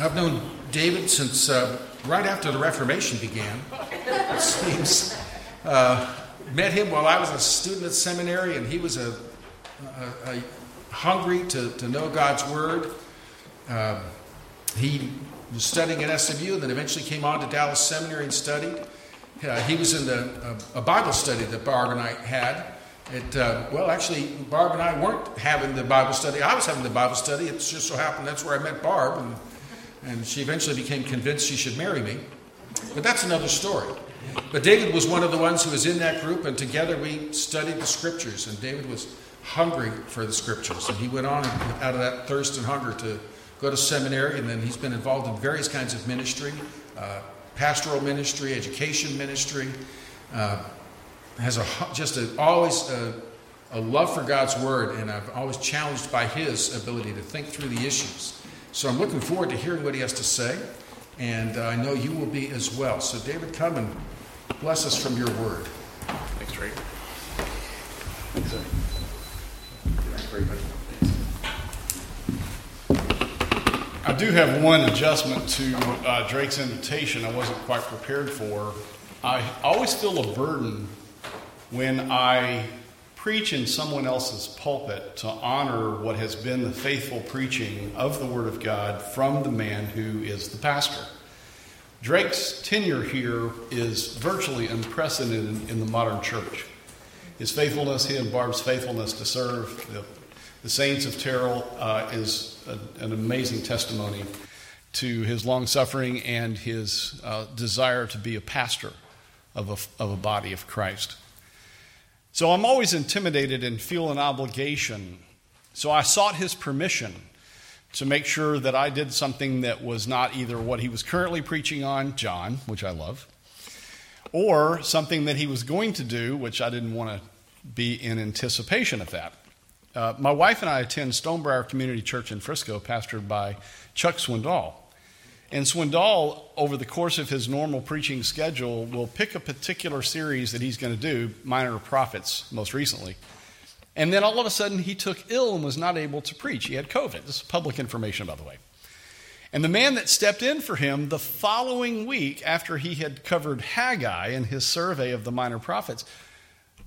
I've known David since uh, right after the Reformation began. It seems. Uh, met him while I was a student at seminary, and he was a, a, a hungry to, to know God's Word. Uh, he was studying at SMU, and then eventually came on to Dallas Seminary and studied. Uh, he was in the, a, a, Bible study that Barb and I had. It, uh, well, actually, Barb and I weren't having the Bible study. I was having the Bible study. It just so happened that's where I met Barb, and, and she eventually became convinced she should marry me. But that's another story. But David was one of the ones who was in that group, and together we studied the scriptures. And David was hungry for the scriptures, and he went on out of that thirst and hunger to go to seminary, and then he's been involved in various kinds of ministry, uh, pastoral ministry, education ministry. Uh, has a just a, always a, a love for God's word, and I've always challenged by his ability to think through the issues. So I'm looking forward to hearing what he has to say, and uh, I know you will be as well. So David, come and bless us from your word. Thanks, Drake. Thanks, sir. Thanks very. I do have one adjustment to uh, Drake's invitation I wasn't quite prepared for. I always feel a burden when I preach in someone else's pulpit to honor what has been the faithful preaching of the Word of God from the man who is the pastor. Drake's tenure here is virtually unprecedented in the modern church. His faithfulness, he and Barb's faithfulness to serve the, the saints of Terrell uh, is a, an amazing testimony to his long suffering and his uh, desire to be a pastor of a, of a body of Christ. So I'm always intimidated and feel an obligation. So I sought his permission to make sure that I did something that was not either what he was currently preaching on, John, which I love, or something that he was going to do, which I didn't want to be in anticipation of that. Uh, my wife and I attend Stonebriar Community Church in Frisco, pastored by Chuck Swindoll. And Swindoll, over the course of his normal preaching schedule, will pick a particular series that he's going to do, Minor Prophets, most recently. And then all of a sudden, he took ill and was not able to preach. He had COVID. This is public information, by the way. And the man that stepped in for him the following week, after he had covered Haggai in his survey of the minor prophets,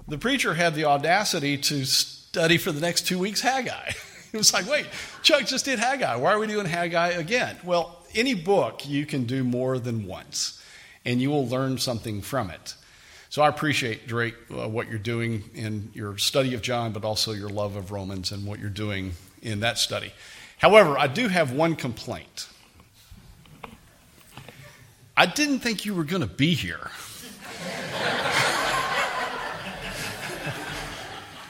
the preacher had the audacity to study for the next two weeks Haggai. It was like, wait, Chuck just did Haggai. Why are we doing Haggai again? Well, any book you can do more than once, and you will learn something from it. So I appreciate, Drake, uh, what you're doing in your study of John, but also your love of Romans and what you're doing in that study. However, I do have one complaint. I didn't think you were going to be here.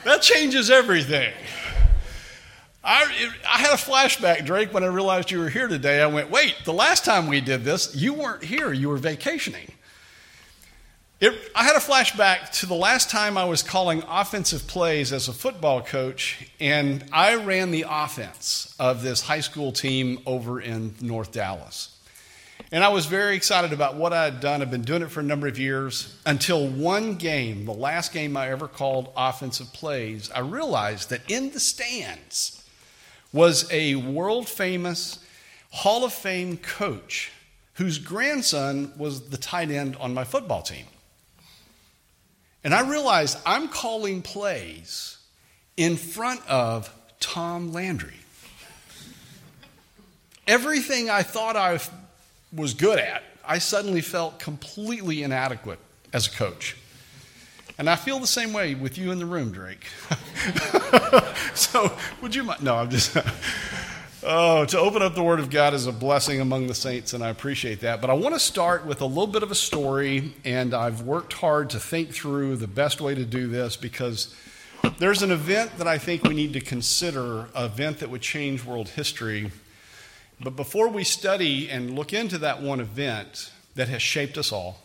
that changes everything. I, I had a flashback, Drake, when I realized you were here today. I went, wait, the last time we did this, you weren't here. You were vacationing. It, I had a flashback to the last time I was calling offensive plays as a football coach, and I ran the offense of this high school team over in North Dallas. And I was very excited about what I had done. I've been doing it for a number of years until one game, the last game I ever called offensive plays, I realized that in the stands, was a world famous Hall of Fame coach whose grandson was the tight end on my football team. And I realized I'm calling plays in front of Tom Landry. Everything I thought I was good at, I suddenly felt completely inadequate as a coach. And I feel the same way with you in the room, Drake. so, would you mind? No, I'm just. Oh, to open up the Word of God is a blessing among the saints, and I appreciate that. But I want to start with a little bit of a story, and I've worked hard to think through the best way to do this because there's an event that I think we need to consider, an event that would change world history. But before we study and look into that one event that has shaped us all,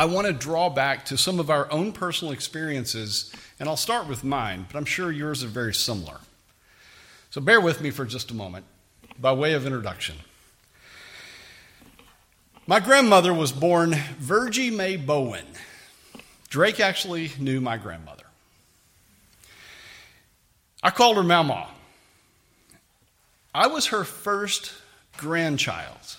I want to draw back to some of our own personal experiences, and I'll start with mine, but I'm sure yours are very similar. So bear with me for just a moment by way of introduction. My grandmother was born Virgie Mae Bowen. Drake actually knew my grandmother. I called her Mama. I was her first grandchild.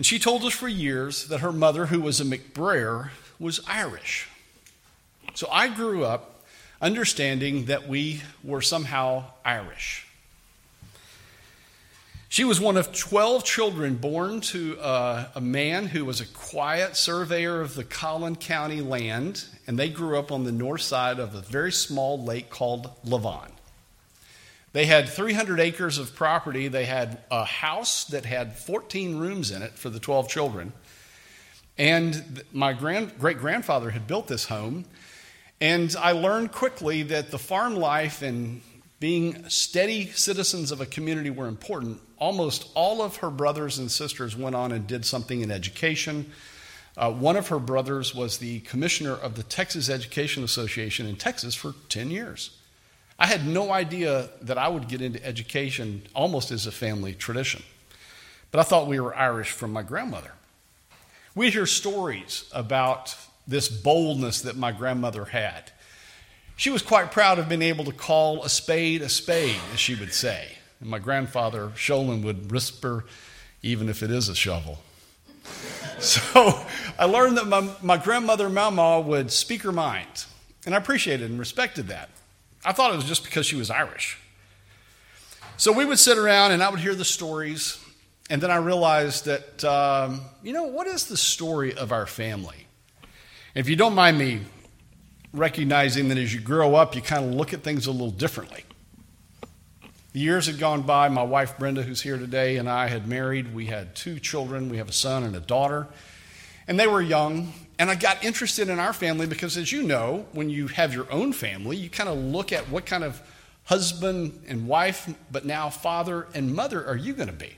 And she told us for years that her mother, who was a McBrayer, was Irish. So I grew up understanding that we were somehow Irish. She was one of 12 children born to uh, a man who was a quiet surveyor of the Collin County land, and they grew up on the north side of a very small lake called Lavon. They had 300 acres of property. They had a house that had 14 rooms in it for the 12 children. And my grand, great grandfather had built this home. And I learned quickly that the farm life and being steady citizens of a community were important. Almost all of her brothers and sisters went on and did something in education. Uh, one of her brothers was the commissioner of the Texas Education Association in Texas for 10 years. I had no idea that I would get into education almost as a family tradition. But I thought we were Irish from my grandmother. We hear stories about this boldness that my grandmother had. She was quite proud of being able to call a spade a spade, as she would say. And my grandfather, Sholin, would whisper, even if it is a shovel. So I learned that my, my grandmother, Mama, would speak her mind. And I appreciated and respected that. I thought it was just because she was Irish. So we would sit around and I would hear the stories, and then I realized that, um, you know, what is the story of our family? If you don't mind me recognizing that as you grow up, you kind of look at things a little differently. The years had gone by. My wife, Brenda, who's here today, and I had married. We had two children. We have a son and a daughter. And they were young. And I got interested in our family because, as you know, when you have your own family, you kind of look at what kind of husband and wife, but now father and mother are you going to be?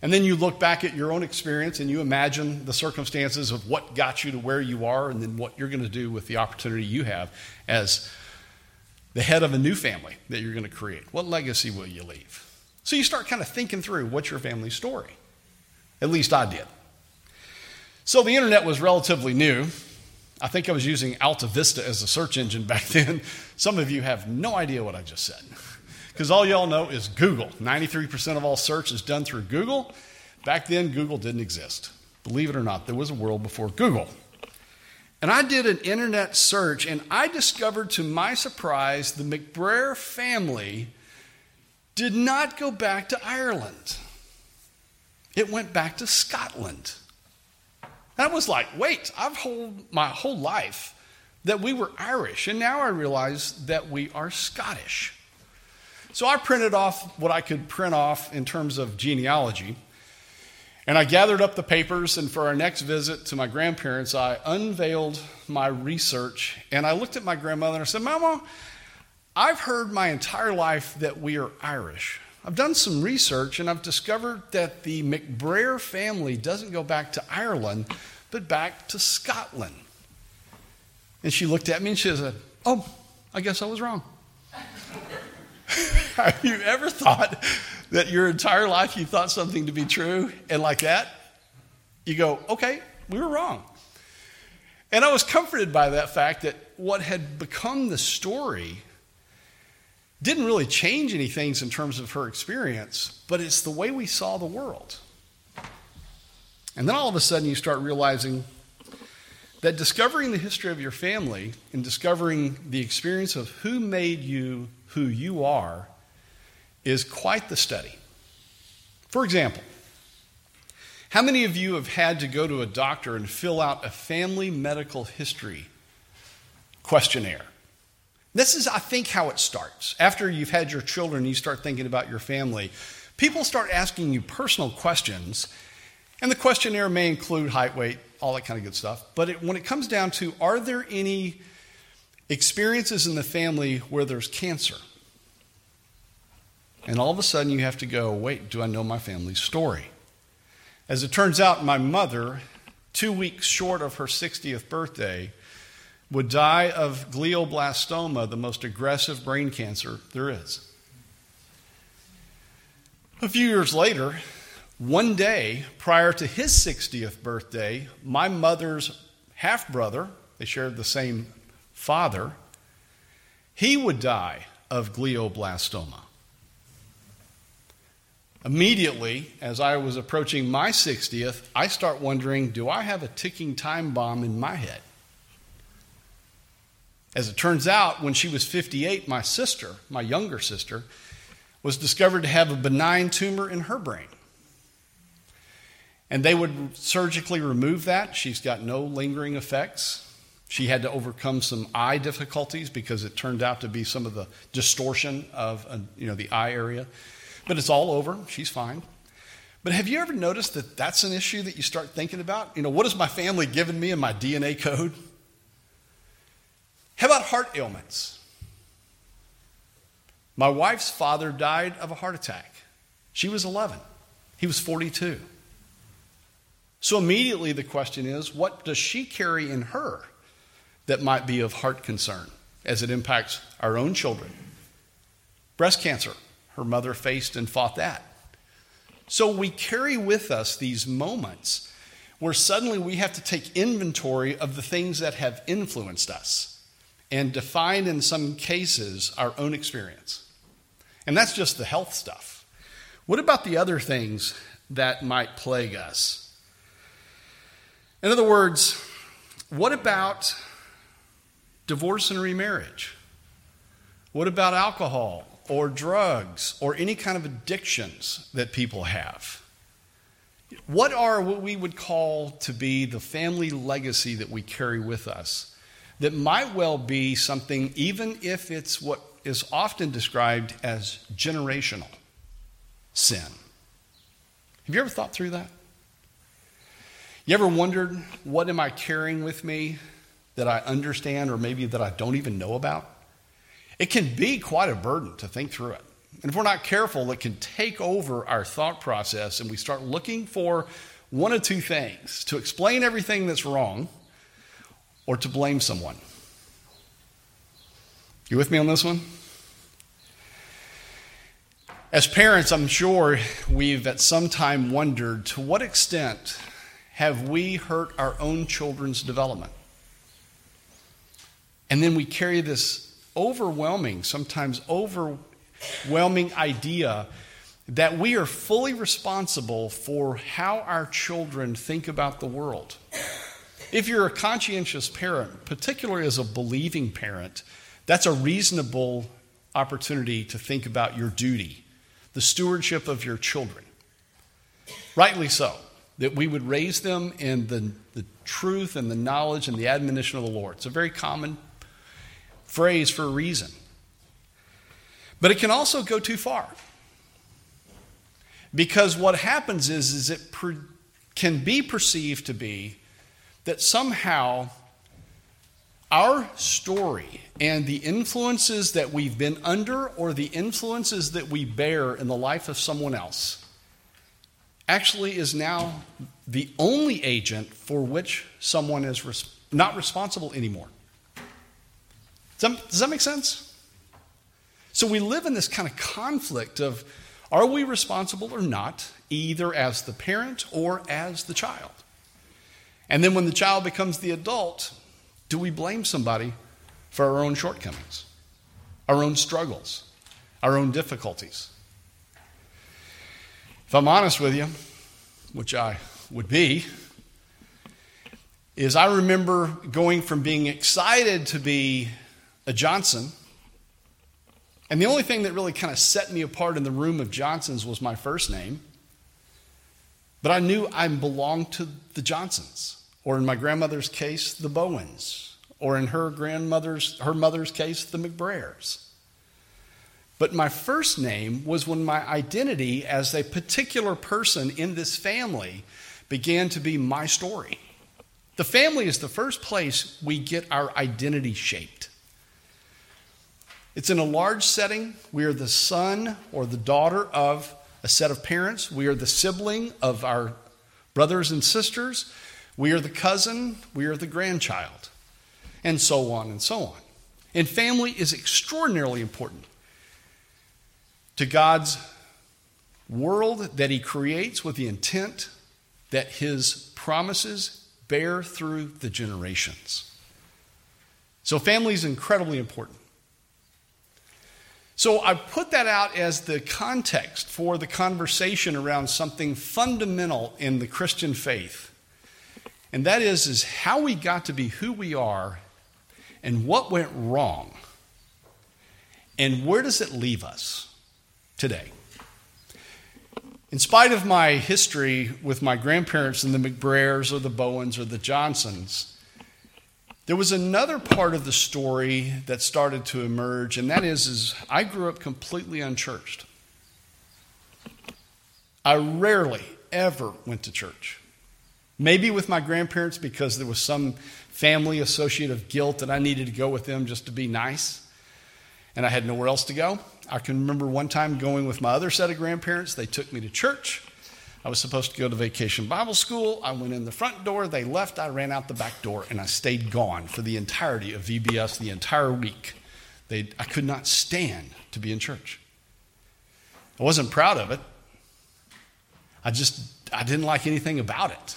And then you look back at your own experience and you imagine the circumstances of what got you to where you are and then what you're going to do with the opportunity you have as the head of a new family that you're going to create. What legacy will you leave? So you start kind of thinking through what's your family story. At least I did. So the internet was relatively new. I think I was using Alta Vista as a search engine back then. Some of you have no idea what I just said. Because all y'all know is Google. 93% of all search is done through Google. Back then, Google didn't exist. Believe it or not, there was a world before Google. And I did an internet search, and I discovered to my surprise the McBrayer family did not go back to Ireland, it went back to Scotland. I was like, wait, I've told my whole life that we were Irish, and now I realize that we are Scottish. So I printed off what I could print off in terms of genealogy. And I gathered up the papers, and for our next visit to my grandparents, I unveiled my research. And I looked at my grandmother and I said, Mama, I've heard my entire life that we are Irish. I've done some research and I've discovered that the McBrayer family doesn't go back to Ireland, but back to Scotland. And she looked at me and she said, Oh, I guess I was wrong. Have you ever thought that your entire life you thought something to be true and like that? You go, Okay, we were wrong. And I was comforted by that fact that what had become the story didn't really change any things in terms of her experience, but it's the way we saw the world. And then all of a sudden, you start realizing that discovering the history of your family and discovering the experience of who made you who you are is quite the study. For example, how many of you have had to go to a doctor and fill out a family medical history questionnaire? This is, I think, how it starts. After you've had your children, you start thinking about your family. People start asking you personal questions, and the questionnaire may include height, weight, all that kind of good stuff. But it, when it comes down to, are there any experiences in the family where there's cancer? And all of a sudden, you have to go, wait, do I know my family's story? As it turns out, my mother, two weeks short of her 60th birthday, would die of glioblastoma, the most aggressive brain cancer there is. A few years later, one day prior to his 60th birthday, my mother's half brother, they shared the same father, he would die of glioblastoma. Immediately, as I was approaching my 60th, I start wondering do I have a ticking time bomb in my head? As it turns out, when she was 58, my sister, my younger sister, was discovered to have a benign tumor in her brain. And they would surgically remove that. She's got no lingering effects. She had to overcome some eye difficulties because it turned out to be some of the distortion of uh, you know, the eye area. But it's all over. She's fine. But have you ever noticed that that's an issue that you start thinking about? You know, what has my family given me in my DNA code? How about heart ailments? My wife's father died of a heart attack. She was 11, he was 42. So immediately the question is what does she carry in her that might be of heart concern as it impacts our own children? Breast cancer, her mother faced and fought that. So we carry with us these moments where suddenly we have to take inventory of the things that have influenced us and define, in some cases, our own experience. And that's just the health stuff. What about the other things that might plague us? In other words, what about divorce and remarriage? What about alcohol or drugs or any kind of addictions that people have? What are what we would call to be the family legacy that we carry with us? That might well be something, even if it's what is often described as generational sin. Have you ever thought through that? You ever wondered, what am I carrying with me that I understand or maybe that I don't even know about? It can be quite a burden to think through it. And if we're not careful, it can take over our thought process and we start looking for one of two things to explain everything that's wrong or to blame someone. You with me on this one? As parents, I'm sure we've at some time wondered to what extent have we hurt our own children's development? And then we carry this overwhelming, sometimes overwhelming idea that we are fully responsible for how our children think about the world. If you're a conscientious parent, particularly as a believing parent, that's a reasonable opportunity to think about your duty, the stewardship of your children. Rightly so, that we would raise them in the, the truth and the knowledge and the admonition of the Lord. It's a very common phrase for a reason. But it can also go too far. Because what happens is, is it per, can be perceived to be that somehow our story and the influences that we've been under or the influences that we bear in the life of someone else actually is now the only agent for which someone is res- not responsible anymore. Does that, does that make sense? So we live in this kind of conflict of are we responsible or not, either as the parent or as the child? And then when the child becomes the adult, do we blame somebody for our own shortcomings, our own struggles, our own difficulties? If I'm honest with you, which I would be, is I remember going from being excited to be a Johnson. And the only thing that really kind of set me apart in the room of Johnsons was my first name. But I knew I belonged to the Johnsons, or in my grandmother's case, the Bowens, or in her grandmother's, her mother's case, the McBrayers. But my first name was when my identity as a particular person in this family began to be my story. The family is the first place we get our identity shaped. It's in a large setting. We are the son or the daughter of a set of parents. We are the sibling of our brothers and sisters. We are the cousin. We are the grandchild. And so on and so on. And family is extraordinarily important to God's world that He creates with the intent that His promises bear through the generations. So, family is incredibly important. So I put that out as the context for the conversation around something fundamental in the Christian faith. And that is, is how we got to be who we are and what went wrong. And where does it leave us today? In spite of my history with my grandparents and the McBrayers or the Bowens or the Johnsons, there was another part of the story that started to emerge, and that is, is I grew up completely unchurched. I rarely ever went to church. Maybe with my grandparents because there was some family associate of guilt that I needed to go with them just to be nice, and I had nowhere else to go. I can remember one time going with my other set of grandparents. They took me to church. I was supposed to go to vacation Bible school. I went in the front door. They left. I ran out the back door and I stayed gone for the entirety of VBS the entire week. They, I could not stand to be in church. I wasn't proud of it. I just I didn't like anything about it.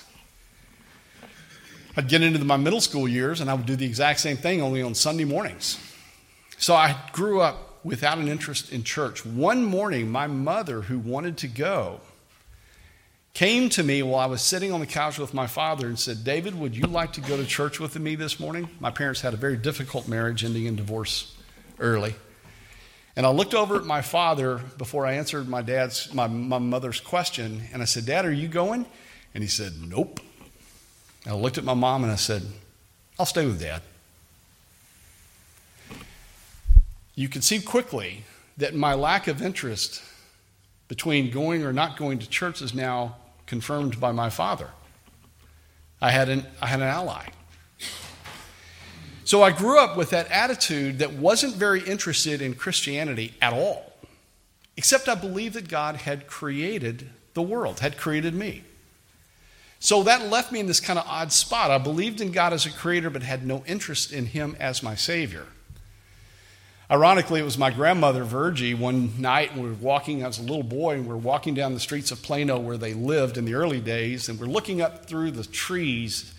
I'd get into my middle school years and I would do the exact same thing only on Sunday mornings. So I grew up without an interest in church. One morning, my mother, who wanted to go, came to me while I was sitting on the couch with my father and said, David, would you like to go to church with me this morning? My parents had a very difficult marriage ending in divorce early. And I looked over at my father before I answered my dad's my, my mother's question, and I said, Dad, are you going? And he said, Nope. And I looked at my mom and I said, I'll stay with dad. You can see quickly that my lack of interest between going or not going to church is now confirmed by my father. I had an, I had an ally. So I grew up with that attitude that wasn't very interested in Christianity at all, except I believed that God had created the world, had created me. So that left me in this kind of odd spot. I believed in God as a creator, but had no interest in Him as my Savior. Ironically, it was my grandmother, Virgie, one night we were walking, I was a little boy, and we were walking down the streets of Plano where they lived in the early days, and we're looking up through the trees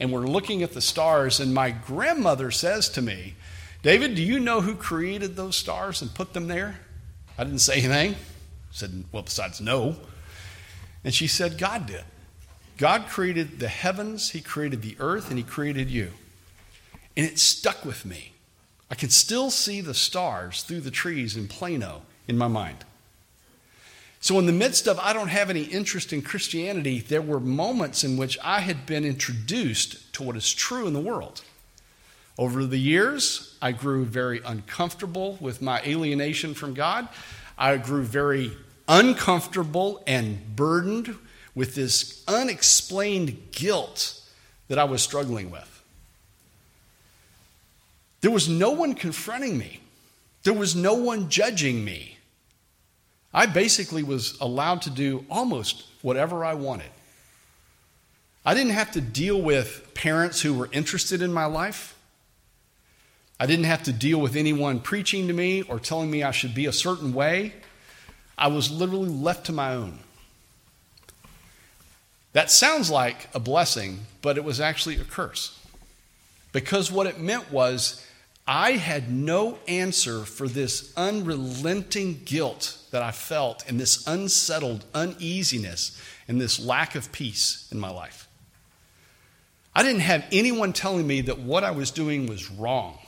and we're looking at the stars, and my grandmother says to me, David, do you know who created those stars and put them there? I didn't say anything. I said, well, besides no. And she said, God did. God created the heavens, He created the earth, and He created you. And it stuck with me. I can still see the stars through the trees in Plano in my mind. So, in the midst of I don't have any interest in Christianity, there were moments in which I had been introduced to what is true in the world. Over the years, I grew very uncomfortable with my alienation from God. I grew very uncomfortable and burdened with this unexplained guilt that I was struggling with. There was no one confronting me, there was no one judging me. I basically was allowed to do almost whatever I wanted. I didn't have to deal with parents who were interested in my life. I didn't have to deal with anyone preaching to me or telling me I should be a certain way. I was literally left to my own. That sounds like a blessing, but it was actually a curse. Because what it meant was I had no answer for this unrelenting guilt that I felt and this unsettled uneasiness and this lack of peace in my life. I didn't have anyone telling me that what I was doing was wrong,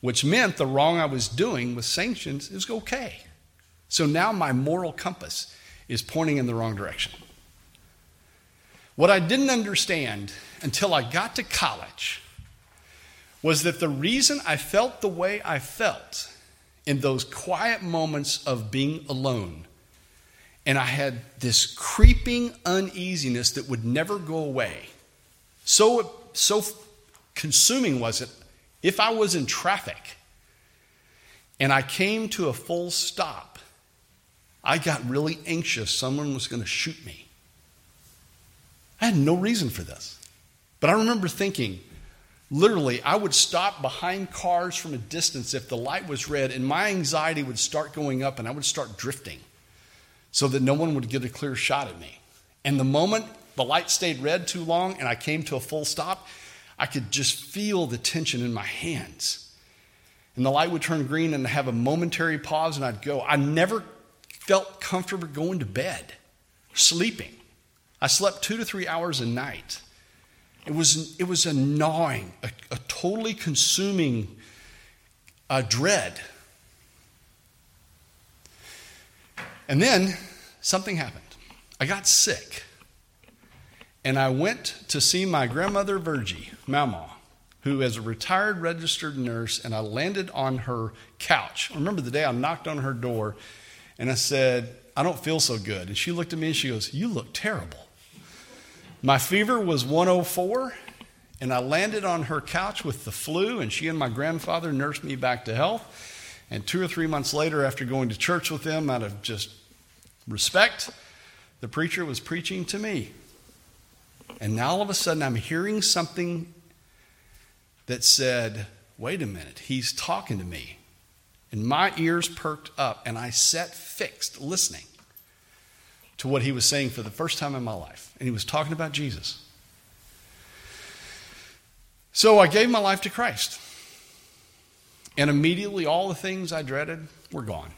which meant the wrong I was doing with sanctions is okay. So now my moral compass is pointing in the wrong direction. What I didn't understand until I got to college was that the reason I felt the way I felt in those quiet moments of being alone, and I had this creeping uneasiness that would never go away. So, so consuming was it, if I was in traffic and I came to a full stop, I got really anxious someone was going to shoot me. I had no reason for this. But I remember thinking, Literally, I would stop behind cars from a distance if the light was red, and my anxiety would start going up and I would start drifting so that no one would get a clear shot at me. And the moment the light stayed red too long and I came to a full stop, I could just feel the tension in my hands. and the light would turn green and have a momentary pause and I'd go. I never felt comfortable going to bed, sleeping. I slept two to three hours a night. It was, it was a gnawing, a, a totally consuming uh, dread. And then something happened. I got sick. And I went to see my grandmother, Virgie, Mama, who is a retired registered nurse, and I landed on her couch. I remember the day I knocked on her door and I said, I don't feel so good. And she looked at me and she goes, You look terrible. My fever was 104, and I landed on her couch with the flu, and she and my grandfather nursed me back to health. And two or three months later, after going to church with them out of just respect, the preacher was preaching to me. And now all of a sudden, I'm hearing something that said, wait a minute, he's talking to me. And my ears perked up, and I sat fixed, listening to what he was saying for the first time in my life. And he was talking about Jesus. So I gave my life to Christ. And immediately, all the things I dreaded were gone.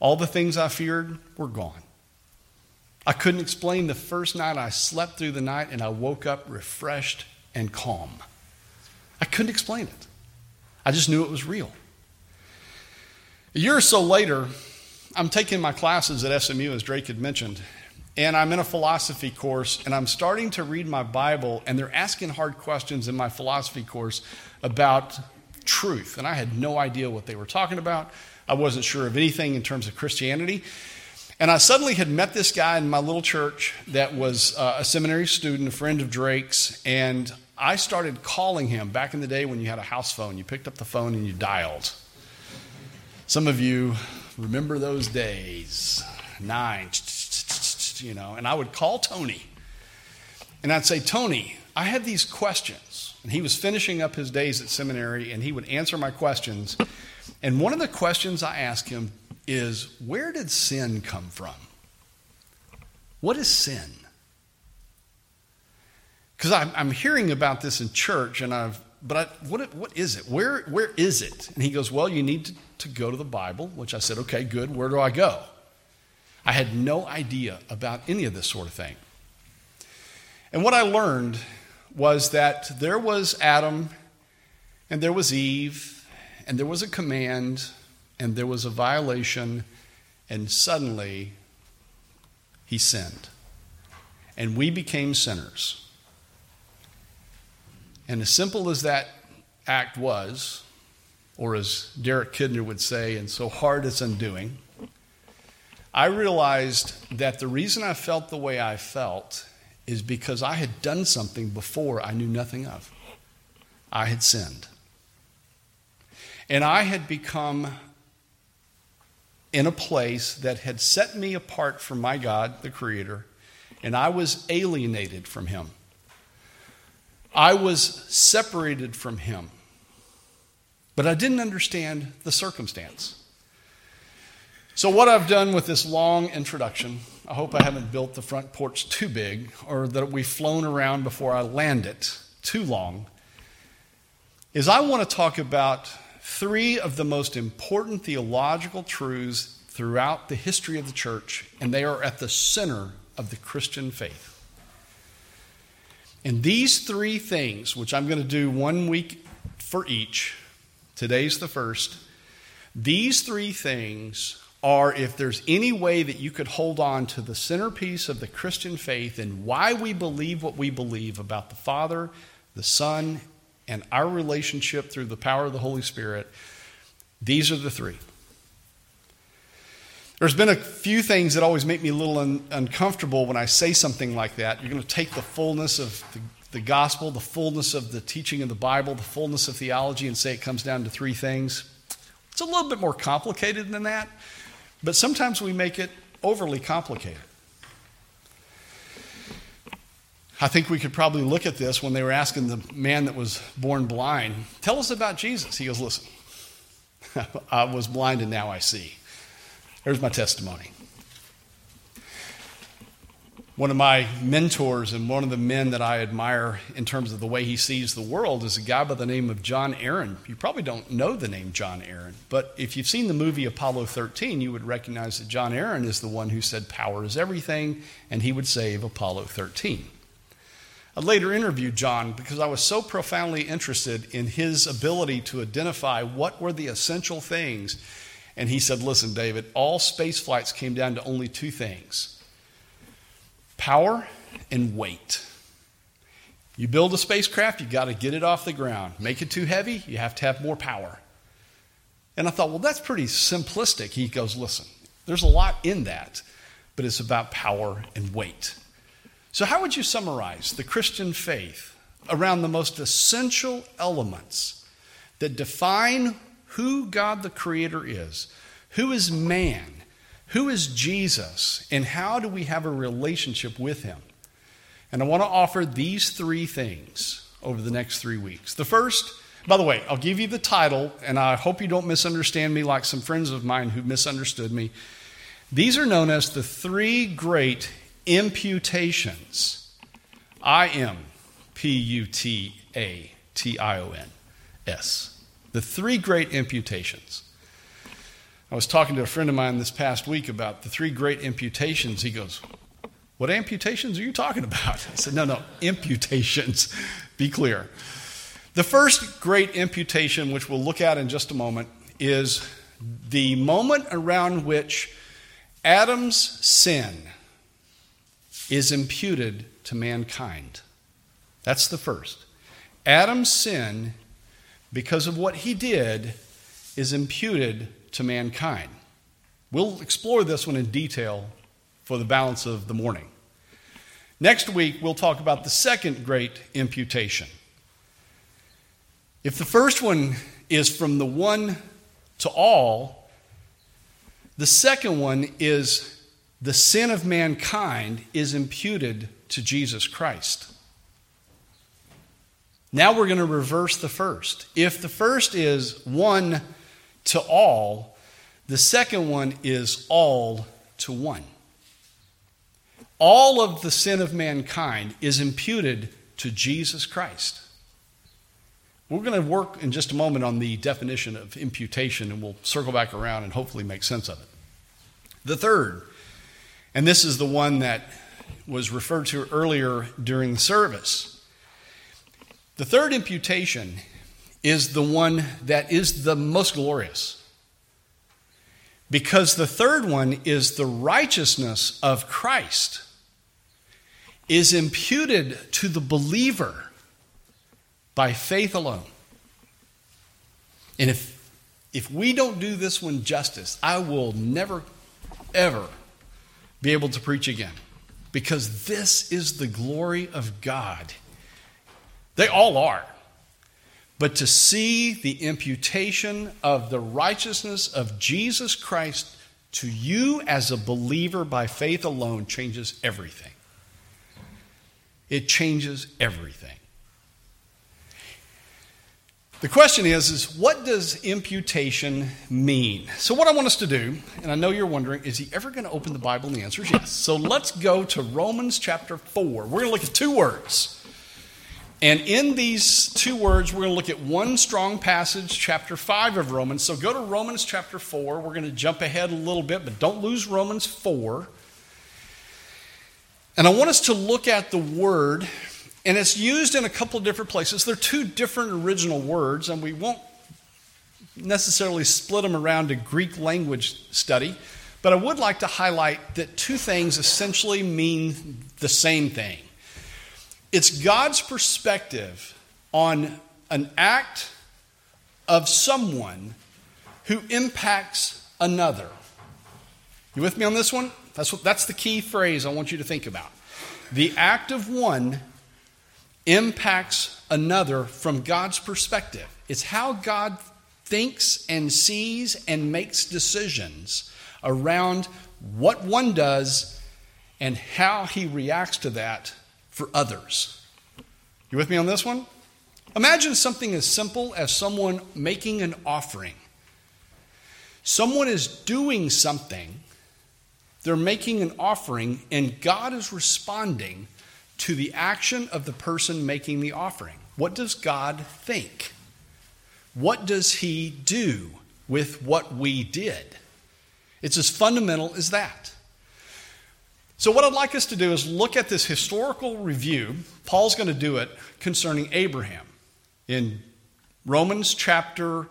All the things I feared were gone. I couldn't explain the first night I slept through the night and I woke up refreshed and calm. I couldn't explain it. I just knew it was real. A year or so later, I'm taking my classes at SMU, as Drake had mentioned, and I'm in a philosophy course, and I'm starting to read my Bible, and they're asking hard questions in my philosophy course about truth. And I had no idea what they were talking about. I wasn't sure of anything in terms of Christianity. And I suddenly had met this guy in my little church that was uh, a seminary student, a friend of Drake's, and I started calling him back in the day when you had a house phone. You picked up the phone and you dialed. Some of you remember those days. Nine, you know, and I would call Tony. And I'd say, Tony, I have these questions. And he was finishing up his days at seminary, and he would answer my questions. And one of the questions I asked him is, Where did sin come from? What is sin? Because I'm, I'm, hearing about this in church, and I've, but I, what, what is it? Where, where is it? And he goes, Well, you need to, to go to the Bible, which I said, Okay, good. Where do I go? I had no idea about any of this sort of thing. And what I learned was that there was Adam, and there was Eve, and there was a command, and there was a violation, and suddenly he sinned. And we became sinners. And as simple as that act was, or as Derek Kidner would say, and so hard it's undoing, I realized that the reason I felt the way I felt is because I had done something before I knew nothing of. I had sinned. And I had become in a place that had set me apart from my God, the Creator, and I was alienated from Him. I was separated from him. But I didn't understand the circumstance. So, what I've done with this long introduction, I hope I haven't built the front porch too big or that we've flown around before I land it too long, is I want to talk about three of the most important theological truths throughout the history of the church, and they are at the center of the Christian faith. And these three things, which I'm going to do one week for each, today's the first, these three things are if there's any way that you could hold on to the centerpiece of the Christian faith and why we believe what we believe about the Father, the Son, and our relationship through the power of the Holy Spirit, these are the three. There's been a few things that always make me a little un- uncomfortable when I say something like that. You're going to take the fullness of the, the, gospel, the fullness of the teaching of the Bible, the fullness of theology, and say it comes down to three things. It's a little bit more complicated than that, but sometimes we make it overly complicated. I think we could probably look at this when they were asking the man that was born blind, Tell us about Jesus. He goes, Listen, I was blind and now I see. Here's my testimony. One of my mentors and one of the men that I admire in terms of the way he sees the world is a guy by the name of John Aaron. You probably don't know the name John Aaron, but if you've seen the movie Apollo 13, you would recognize that John Aaron is the one who said power is everything, and he would save Apollo 13. I later interviewed John because I was so profoundly interested in his ability to identify what were the essential things. And he said, Listen, David, all space flights came down to only two things power and weight. You build a spacecraft, you got to get it off the ground. Make it too heavy, you have to have more power. And I thought, well, that's pretty simplistic. He goes, listen, there's a lot in that, but it's about power and weight. So, how would you summarize the Christian faith around the most essential elements that define who God the Creator is? Who is man? Who is Jesus? And how do we have a relationship with him? And I want to offer these three things over the next three weeks. The first, by the way, I'll give you the title, and I hope you don't misunderstand me like some friends of mine who misunderstood me. These are known as the three great imputations I M P U T A T I O N S. The three great imputations. I was talking to a friend of mine this past week about the three great imputations. He goes, What amputations are you talking about? I said, No, no, imputations. Be clear. The first great imputation, which we'll look at in just a moment, is the moment around which Adam's sin is imputed to mankind. That's the first. Adam's sin, because of what he did, is imputed to mankind. We'll explore this one in detail for the balance of the morning. Next week, we'll talk about the second great imputation. If the first one is from the one to all, the second one is the sin of mankind is imputed to Jesus Christ. Now we're going to reverse the first. If the first is one to all, the second one is all to one. All of the sin of mankind is imputed to Jesus Christ. We're going to work in just a moment on the definition of imputation, and we'll circle back around and hopefully make sense of it. The third, and this is the one that was referred to earlier during the service. The third imputation is the one that is the most glorious. Because the third one is the righteousness of Christ is imputed to the believer by faith alone. And if if we don't do this one justice, I will never ever be able to preach again because this is the glory of God. They all are but to see the imputation of the righteousness of Jesus Christ to you as a believer by faith alone changes everything. It changes everything. The question is, is what does imputation mean? So what I want us to do, and I know you're wondering, is he ever going to open the Bible? And the answer is yes. So let's go to Romans chapter 4. We're going to look at two words. And in these two words, we're going to look at one strong passage, chapter 5 of Romans. So go to Romans chapter 4. We're going to jump ahead a little bit, but don't lose Romans 4. And I want us to look at the word, and it's used in a couple of different places. They're two different original words, and we won't necessarily split them around a Greek language study. But I would like to highlight that two things essentially mean the same thing. It's God's perspective on an act of someone who impacts another. You with me on this one? That's, what, that's the key phrase I want you to think about. The act of one impacts another from God's perspective. It's how God thinks and sees and makes decisions around what one does and how he reacts to that for others. You with me on this one? Imagine something as simple as someone making an offering. Someone is doing something They're making an offering, and God is responding to the action of the person making the offering. What does God think? What does He do with what we did? It's as fundamental as that. So, what I'd like us to do is look at this historical review. Paul's going to do it concerning Abraham in Romans chapter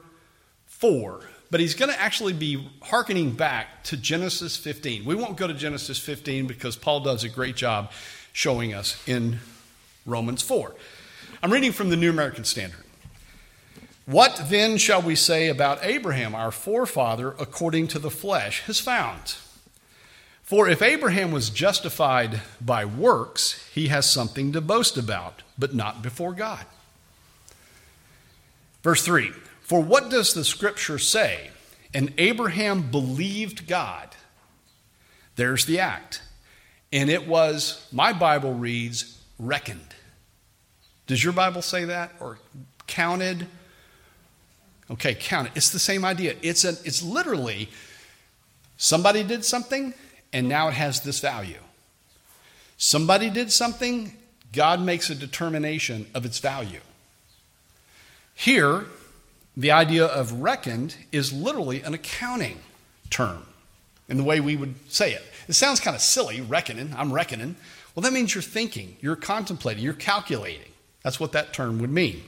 4. But he's going to actually be hearkening back to Genesis 15. We won't go to Genesis 15 because Paul does a great job showing us in Romans 4. I'm reading from the New American Standard. What then shall we say about Abraham, our forefather, according to the flesh, has found? For if Abraham was justified by works, he has something to boast about, but not before God. Verse 3 For what does the scripture say? And Abraham believed God. There's the act. And it was, my Bible reads, reckoned. Does your Bible say that? Or counted? Okay, counted. It's the same idea. It's, a, it's literally somebody did something, and now it has this value. Somebody did something, God makes a determination of its value. Here, the idea of reckoned is literally an accounting term in the way we would say it. It sounds kind of silly, reckoning, I'm reckoning. Well, that means you're thinking, you're contemplating, you're calculating. That's what that term would mean.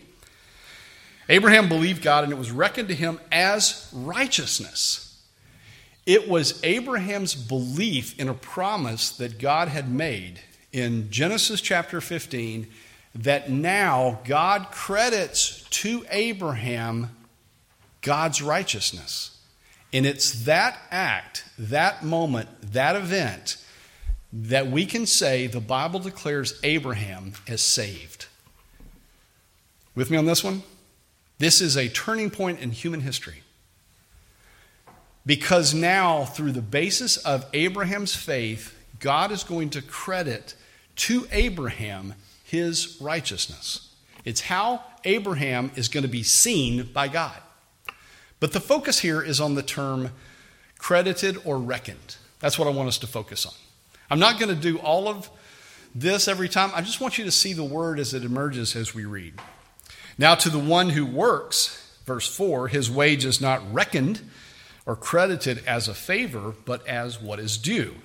Abraham believed God and it was reckoned to him as righteousness. It was Abraham's belief in a promise that God had made in Genesis chapter 15 that now God credits to Abraham God's righteousness. And it's that act, that moment, that event that we can say the Bible declares Abraham as saved. With me on this one? This is a turning point in human history. Because now, through the basis of Abraham's faith, God is going to credit to Abraham his righteousness. It's how Abraham is going to be seen by God. But the focus here is on the term credited or reckoned. That's what I want us to focus on. I'm not going to do all of this every time. I just want you to see the word as it emerges as we read. Now, to the one who works, verse 4, his wage is not reckoned or credited as a favor, but as what is due.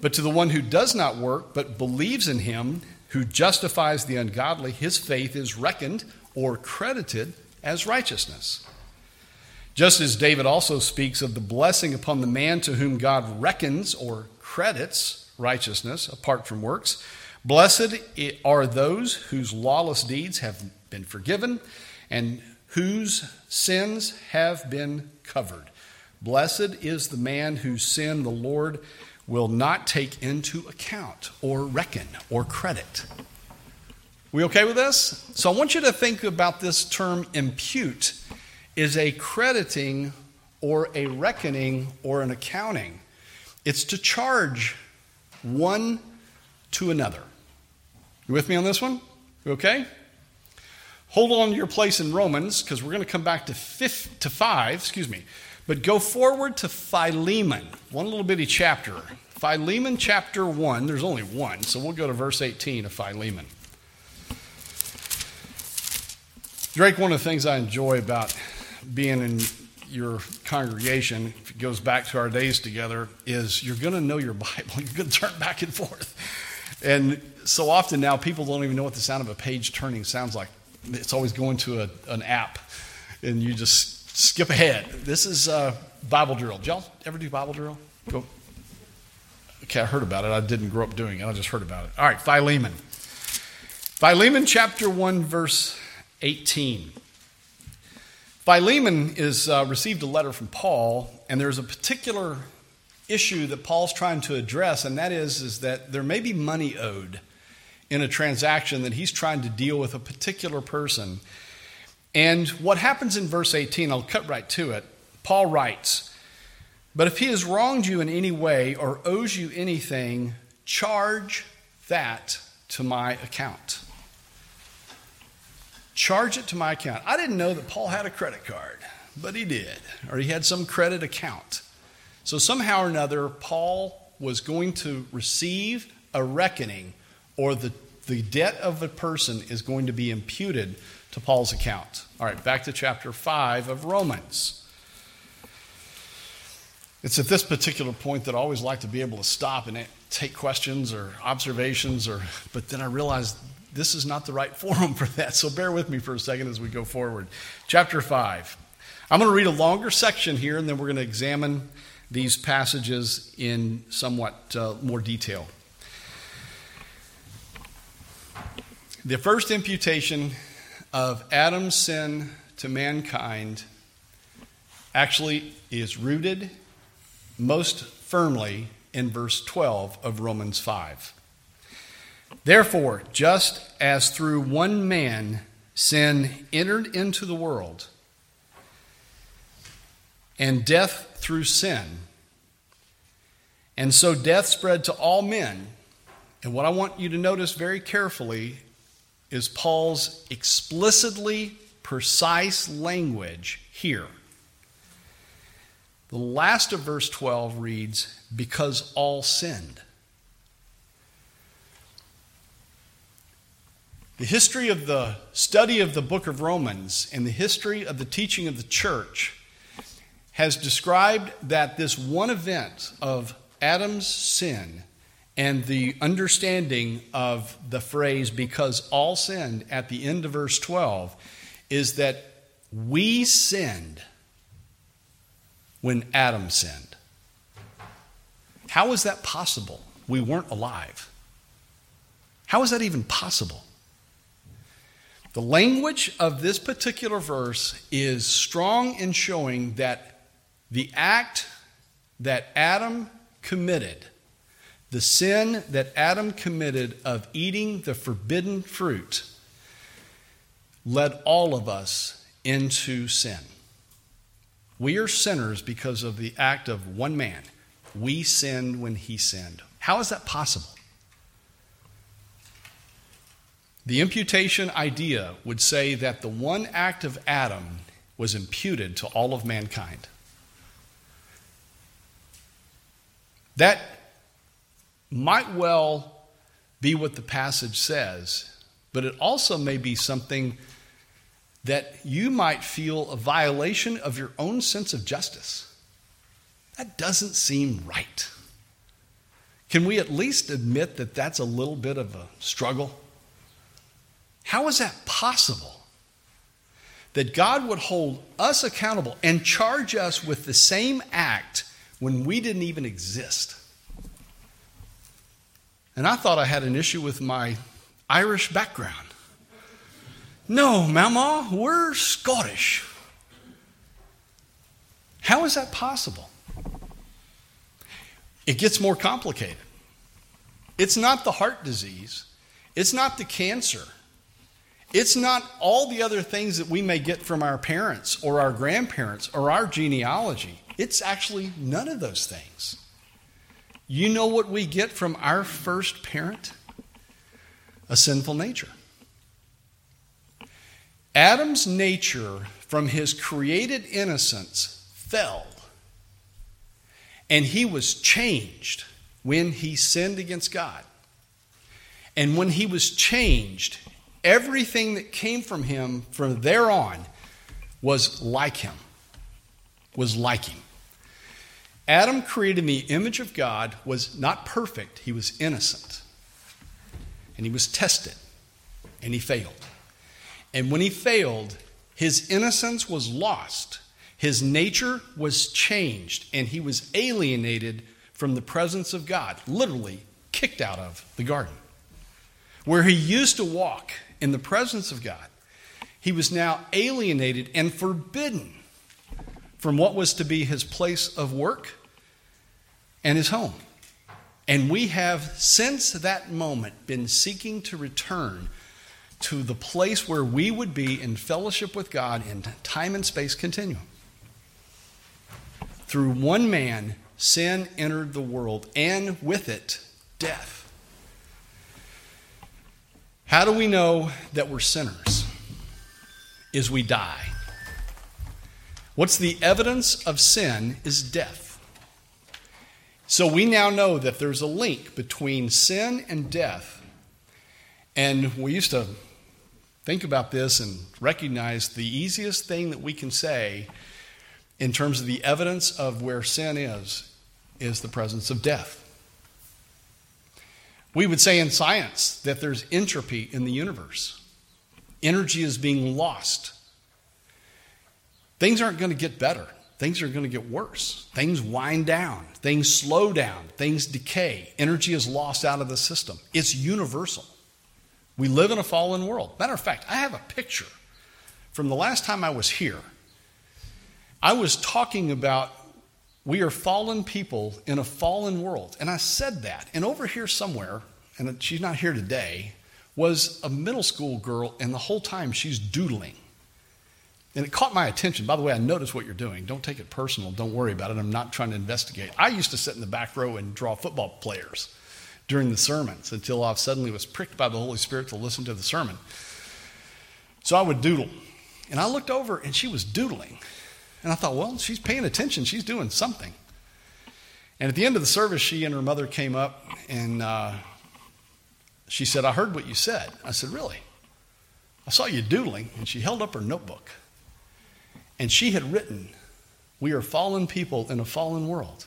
But to the one who does not work, but believes in him who justifies the ungodly, his faith is reckoned or credited as righteousness. Just as David also speaks of the blessing upon the man to whom God reckons or credits righteousness apart from works, blessed are those whose lawless deeds have been forgiven and whose sins have been covered. Blessed is the man whose sin the Lord will not take into account or reckon or credit. We okay with this? So I want you to think about this term impute is a crediting or a reckoning or an accounting. It's to charge one to another. You with me on this one? You okay? Hold on to your place in Romans because we're going to come back to, fifth, to five, excuse me. But go forward to Philemon, one little bitty chapter. Philemon chapter 1, there's only one, so we'll go to verse 18 of Philemon. Drake, one of the things I enjoy about being in your congregation, if it goes back to our days together, is you're going to know your Bible. You're going to turn back and forth. And so often now, people don't even know what the sound of a page turning sounds like it's always going to a, an app, and you just skip ahead. This is uh, Bible drill. Did y'all ever do Bible drill? Go. Okay, I heard about it. I didn't grow up doing it. I just heard about it. All right, Philemon. Philemon chapter 1, verse 18. Philemon is uh, received a letter from Paul, and there's a particular issue that Paul's trying to address, and that is, is that there may be money owed in a transaction that he's trying to deal with a particular person. And what happens in verse 18, I'll cut right to it. Paul writes, But if he has wronged you in any way or owes you anything, charge that to my account. Charge it to my account. I didn't know that Paul had a credit card, but he did, or he had some credit account. So somehow or another, Paul was going to receive a reckoning, or the, the debt of a person is going to be imputed to Paul's account. All right, back to chapter 5 of Romans. It's at this particular point that I always like to be able to stop and take questions or observations, or, but then I realize this is not the right forum for that. So bear with me for a second as we go forward. Chapter 5. I'm going to read a longer section here, and then we're going to examine these passages in somewhat uh, more detail. The first imputation of Adam's sin to mankind actually is rooted most firmly in verse 12 of Romans 5. Therefore, just as through one man sin entered into the world, and death through sin, and so death spread to all men. And what I want you to notice very carefully is Paul's explicitly precise language here. The last of verse 12 reads, Because all sinned. The history of the study of the book of Romans and the history of the teaching of the church has described that this one event of Adam's sin and the understanding of the phrase, because all sinned, at the end of verse 12, is that we sinned when Adam sinned. How is that possible? We weren't alive. How is that even possible? The language of this particular verse is strong in showing that the act that Adam committed, the sin that Adam committed of eating the forbidden fruit, led all of us into sin. We are sinners because of the act of one man. We sinned when he sinned. How is that possible? The imputation idea would say that the one act of Adam was imputed to all of mankind. That might well be what the passage says, but it also may be something that you might feel a violation of your own sense of justice. That doesn't seem right. Can we at least admit that that's a little bit of a struggle? How is that possible? That God would hold us accountable and charge us with the same act when we didn't even exist. And I thought I had an issue with my Irish background. No, Mama, we're Scottish. How is that possible? It gets more complicated. It's not the heart disease, it's not the cancer, it's not all the other things that we may get from our parents or our grandparents or our genealogy. It's actually none of those things. You know what we get from our first parent? A sinful nature. Adam's nature from his created innocence fell, and he was changed when he sinned against God. And when he was changed, everything that came from him from there on was like him, was like him. Adam, created in the image of God, was not perfect, he was innocent. And he was tested, and he failed. And when he failed, his innocence was lost, his nature was changed, and he was alienated from the presence of God, literally kicked out of the garden. Where he used to walk in the presence of God, he was now alienated and forbidden from what was to be his place of work and his home. And we have, since that moment, been seeking to return to the place where we would be in fellowship with God in time and space continuum. Through one man, sin entered the world, and with it, death. How do we know that we're sinners? Is we die. What's the evidence of sin is death. So we now know that there's a link between sin and death. And we used to think about this and recognize the easiest thing that we can say in terms of the evidence of where sin is is the presence of death. We would say in science that there's entropy in the universe. Energy is being lost. Things aren't going to get better. Things are going to get worse. Things wind down. Things slow down. Things decay. Energy is lost out of the system. It's universal. We live in a fallen world. Matter of fact, I have a picture from the last time I was here. I was talking about we are fallen people in a fallen world. And I said that. And over here somewhere, and she's not here today, was a middle school girl, and the whole time she's doodling. And it caught my attention. By the way, I noticed what you're doing. Don't take it personal. Don't worry about it. I'm not trying to investigate. I used to sit in the back row and draw football players during the sermons until I suddenly was pricked by the Holy Spirit to listen to the sermon. So I would doodle. And I looked over and she was doodling. And I thought, well, she's paying attention. She's doing something. And at the end of the service, she and her mother came up and uh, she said, I heard what you said. I said, Really? I saw you doodling. And she held up her notebook. And she had written, We are fallen people in a fallen world.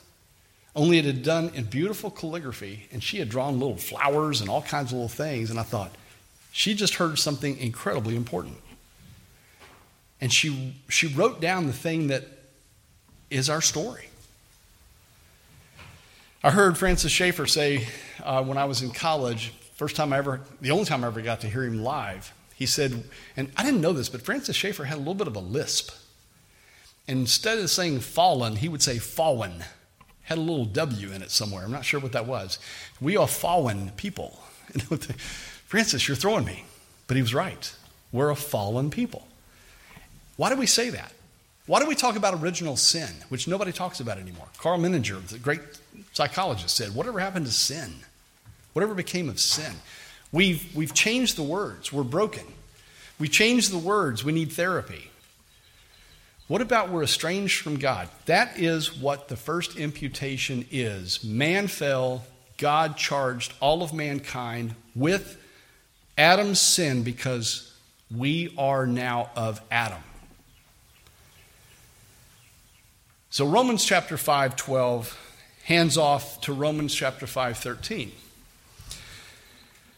Only it had done in beautiful calligraphy, and she had drawn little flowers and all kinds of little things. And I thought, she just heard something incredibly important. And she, she wrote down the thing that is our story. I heard Francis Schaeffer say uh, when I was in college, first time I ever, the only time I ever got to hear him live, he said, and I didn't know this, but Francis Schaeffer had a little bit of a lisp. Instead of saying fallen, he would say fallen. Had a little W in it somewhere. I'm not sure what that was. We are fallen people. Francis, you're throwing me. But he was right. We're a fallen people. Why do we say that? Why do we talk about original sin, which nobody talks about anymore? Karl Menninger, the great psychologist, said, Whatever happened to sin? Whatever became of sin? We've, we've changed the words. We're broken. We changed the words. We need therapy. What about we're estranged from God? That is what the first imputation is. Man fell, God charged all of mankind with Adam's sin because we are now of Adam. So Romans chapter 5 12 hands off to Romans chapter 5 13.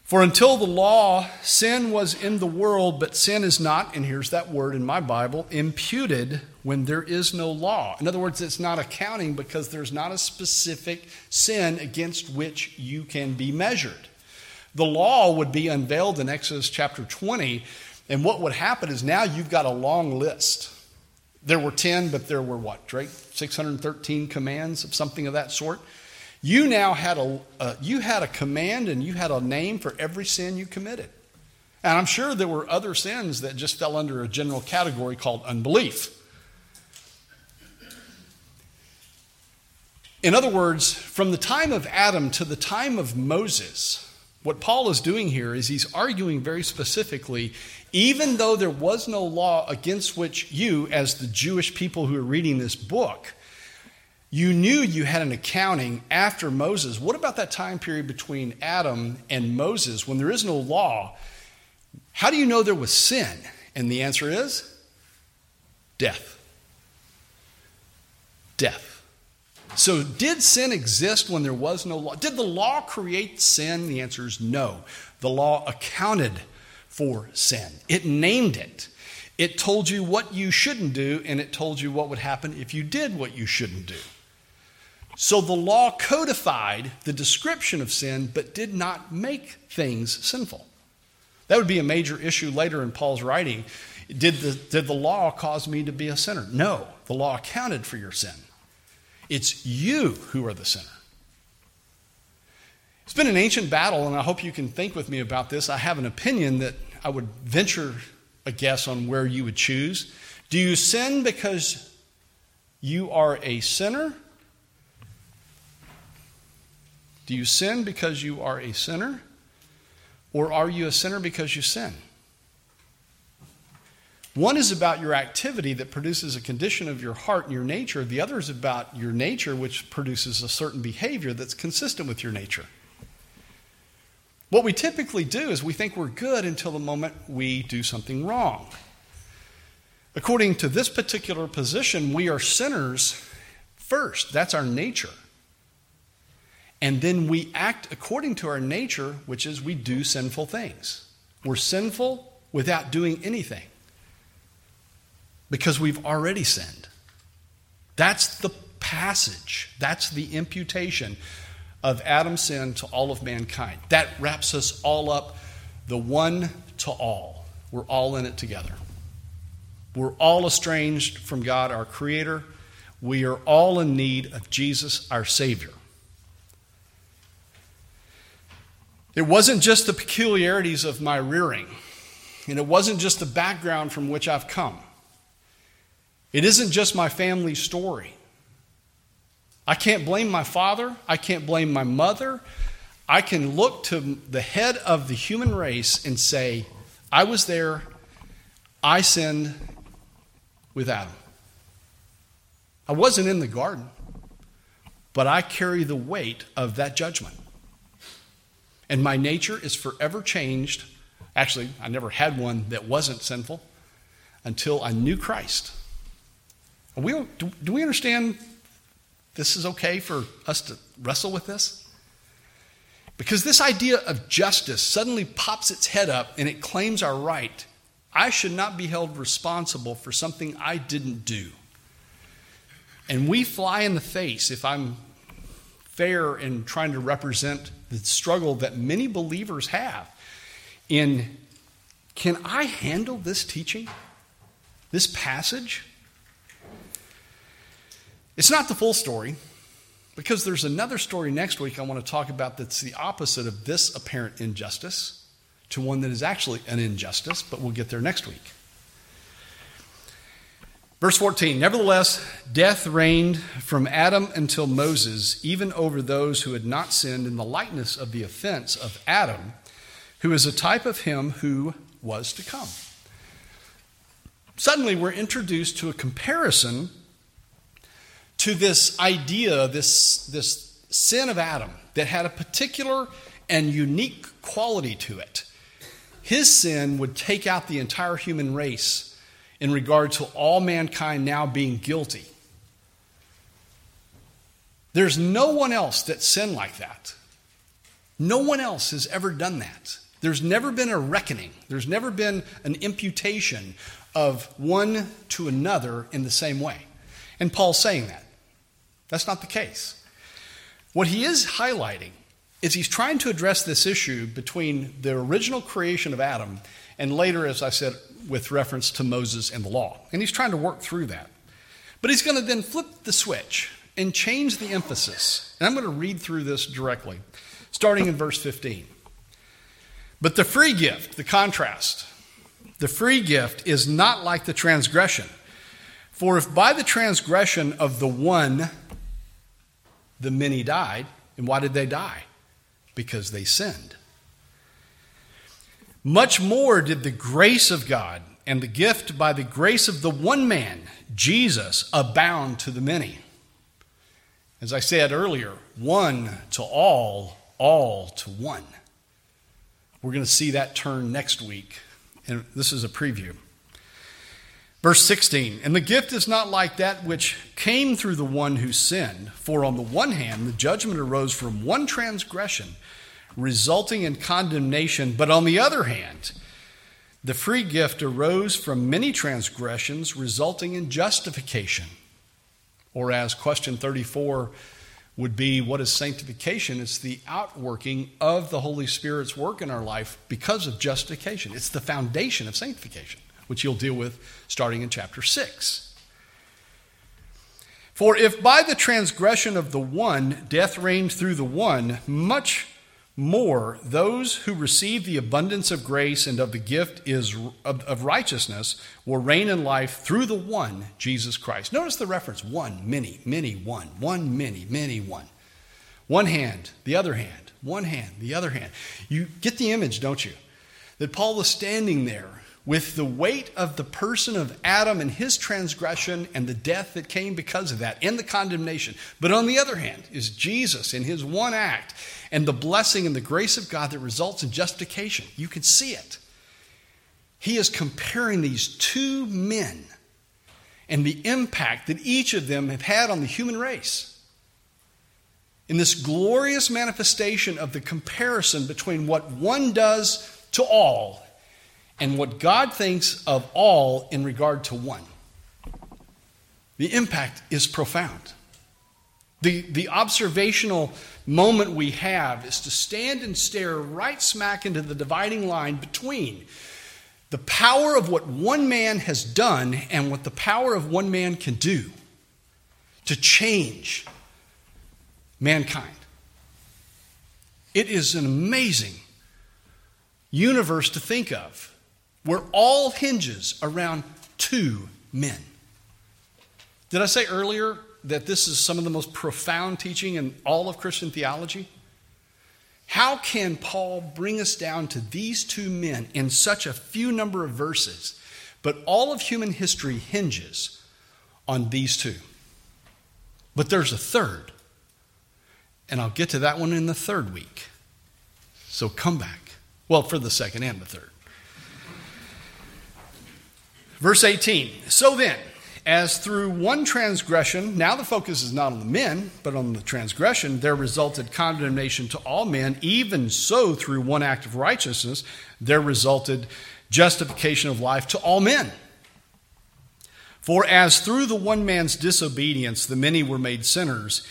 For until the law, sin was in the world, but sin is not, and here's that word in my Bible, imputed when there is no law. In other words, it's not accounting because there's not a specific sin against which you can be measured. The law would be unveiled in Exodus chapter 20, and what would happen is now you've got a long list. There were 10, but there were what, Drake? 613 commands of something of that sort. You now had a, uh, you had a command and you had a name for every sin you committed. And I'm sure there were other sins that just fell under a general category called unbelief. In other words, from the time of Adam to the time of Moses, what Paul is doing here is he's arguing very specifically even though there was no law against which you, as the Jewish people who are reading this book, you knew you had an accounting after Moses. What about that time period between Adam and Moses when there is no law? How do you know there was sin? And the answer is death. Death. So, did sin exist when there was no law? Did the law create sin? The answer is no. The law accounted for sin. It named it. It told you what you shouldn't do, and it told you what would happen if you did what you shouldn't do. So the law codified the description of sin, but did not make things sinful. That would be a major issue later in Paul's writing. Did the, did the law cause me to be a sinner? No, the law accounted for your sin. It's you who are the sinner. It's been an ancient battle, and I hope you can think with me about this. I have an opinion that I would venture a guess on where you would choose. Do you sin because you are a sinner? Do you sin because you are a sinner? Or are you a sinner because you sin? One is about your activity that produces a condition of your heart and your nature. The other is about your nature, which produces a certain behavior that's consistent with your nature. What we typically do is we think we're good until the moment we do something wrong. According to this particular position, we are sinners first. That's our nature. And then we act according to our nature, which is we do sinful things. We're sinful without doing anything because we've already sinned. That's the passage, that's the imputation of Adam's sin to all of mankind. That wraps us all up, the one to all. We're all in it together. We're all estranged from God, our Creator. We are all in need of Jesus, our Savior. It wasn't just the peculiarities of my rearing, and it wasn't just the background from which I've come. It isn't just my family story. I can't blame my father. I can't blame my mother. I can look to the head of the human race and say, I was there. I sinned with Adam. I wasn't in the garden, but I carry the weight of that judgment. And my nature is forever changed. Actually, I never had one that wasn't sinful until I knew Christ. We, do, do we understand this is okay for us to wrestle with this? Because this idea of justice suddenly pops its head up and it claims our right. I should not be held responsible for something I didn't do. And we fly in the face if I'm fair in trying to represent the struggle that many believers have in can I handle this teaching, this passage? It's not the full story because there's another story next week I want to talk about that's the opposite of this apparent injustice to one that is actually an injustice, but we'll get there next week. Verse 14 Nevertheless, death reigned from Adam until Moses, even over those who had not sinned in the likeness of the offense of Adam, who is a type of him who was to come. Suddenly, we're introduced to a comparison to this idea, this, this sin of Adam that had a particular and unique quality to it. His sin would take out the entire human race in regard to all mankind now being guilty. There's no one else that sinned like that. No one else has ever done that. There's never been a reckoning, there's never been an imputation of one to another in the same way. And Paul's saying that. That's not the case. What he is highlighting is he's trying to address this issue between the original creation of Adam and later, as I said, with reference to Moses and the law. And he's trying to work through that. But he's going to then flip the switch and change the emphasis. And I'm going to read through this directly, starting in verse 15. But the free gift, the contrast, the free gift is not like the transgression. For if by the transgression of the one the many died. And why did they die? Because they sinned. Much more did the grace of God and the gift by the grace of the one man, Jesus, abound to the many. As I said earlier, one to all, all to one. We're going to see that turn next week. And this is a preview. Verse 16, and the gift is not like that which came through the one who sinned. For on the one hand, the judgment arose from one transgression, resulting in condemnation. But on the other hand, the free gift arose from many transgressions, resulting in justification. Or, as question 34 would be, what is sanctification? It's the outworking of the Holy Spirit's work in our life because of justification. It's the foundation of sanctification which you'll deal with starting in chapter 6. For if by the transgression of the one death reigned through the one, much more those who receive the abundance of grace and of the gift is of, of, righteousness will reign in life through the one jesus christ. Notice the reference one many many one one many many one. One hand the other hand one hand the other hand. You get the image don't you? That paul was standing there with the weight of the person of Adam and his transgression and the death that came because of that and the condemnation. But on the other hand, is Jesus in his one act and the blessing and the grace of God that results in justification. You can see it. He is comparing these two men and the impact that each of them have had on the human race. In this glorious manifestation of the comparison between what one does to all and what God thinks of all in regard to one. The impact is profound. The, the observational moment we have is to stand and stare right smack into the dividing line between the power of what one man has done and what the power of one man can do to change mankind. It is an amazing universe to think of where all hinges around two men. Did I say earlier that this is some of the most profound teaching in all of Christian theology? How can Paul bring us down to these two men in such a few number of verses? But all of human history hinges on these two. But there's a third. And I'll get to that one in the third week. So come back. Well, for the second and the third. Verse 18 So then, as through one transgression, now the focus is not on the men, but on the transgression, there resulted condemnation to all men, even so through one act of righteousness, there resulted justification of life to all men. For as through the one man's disobedience the many were made sinners,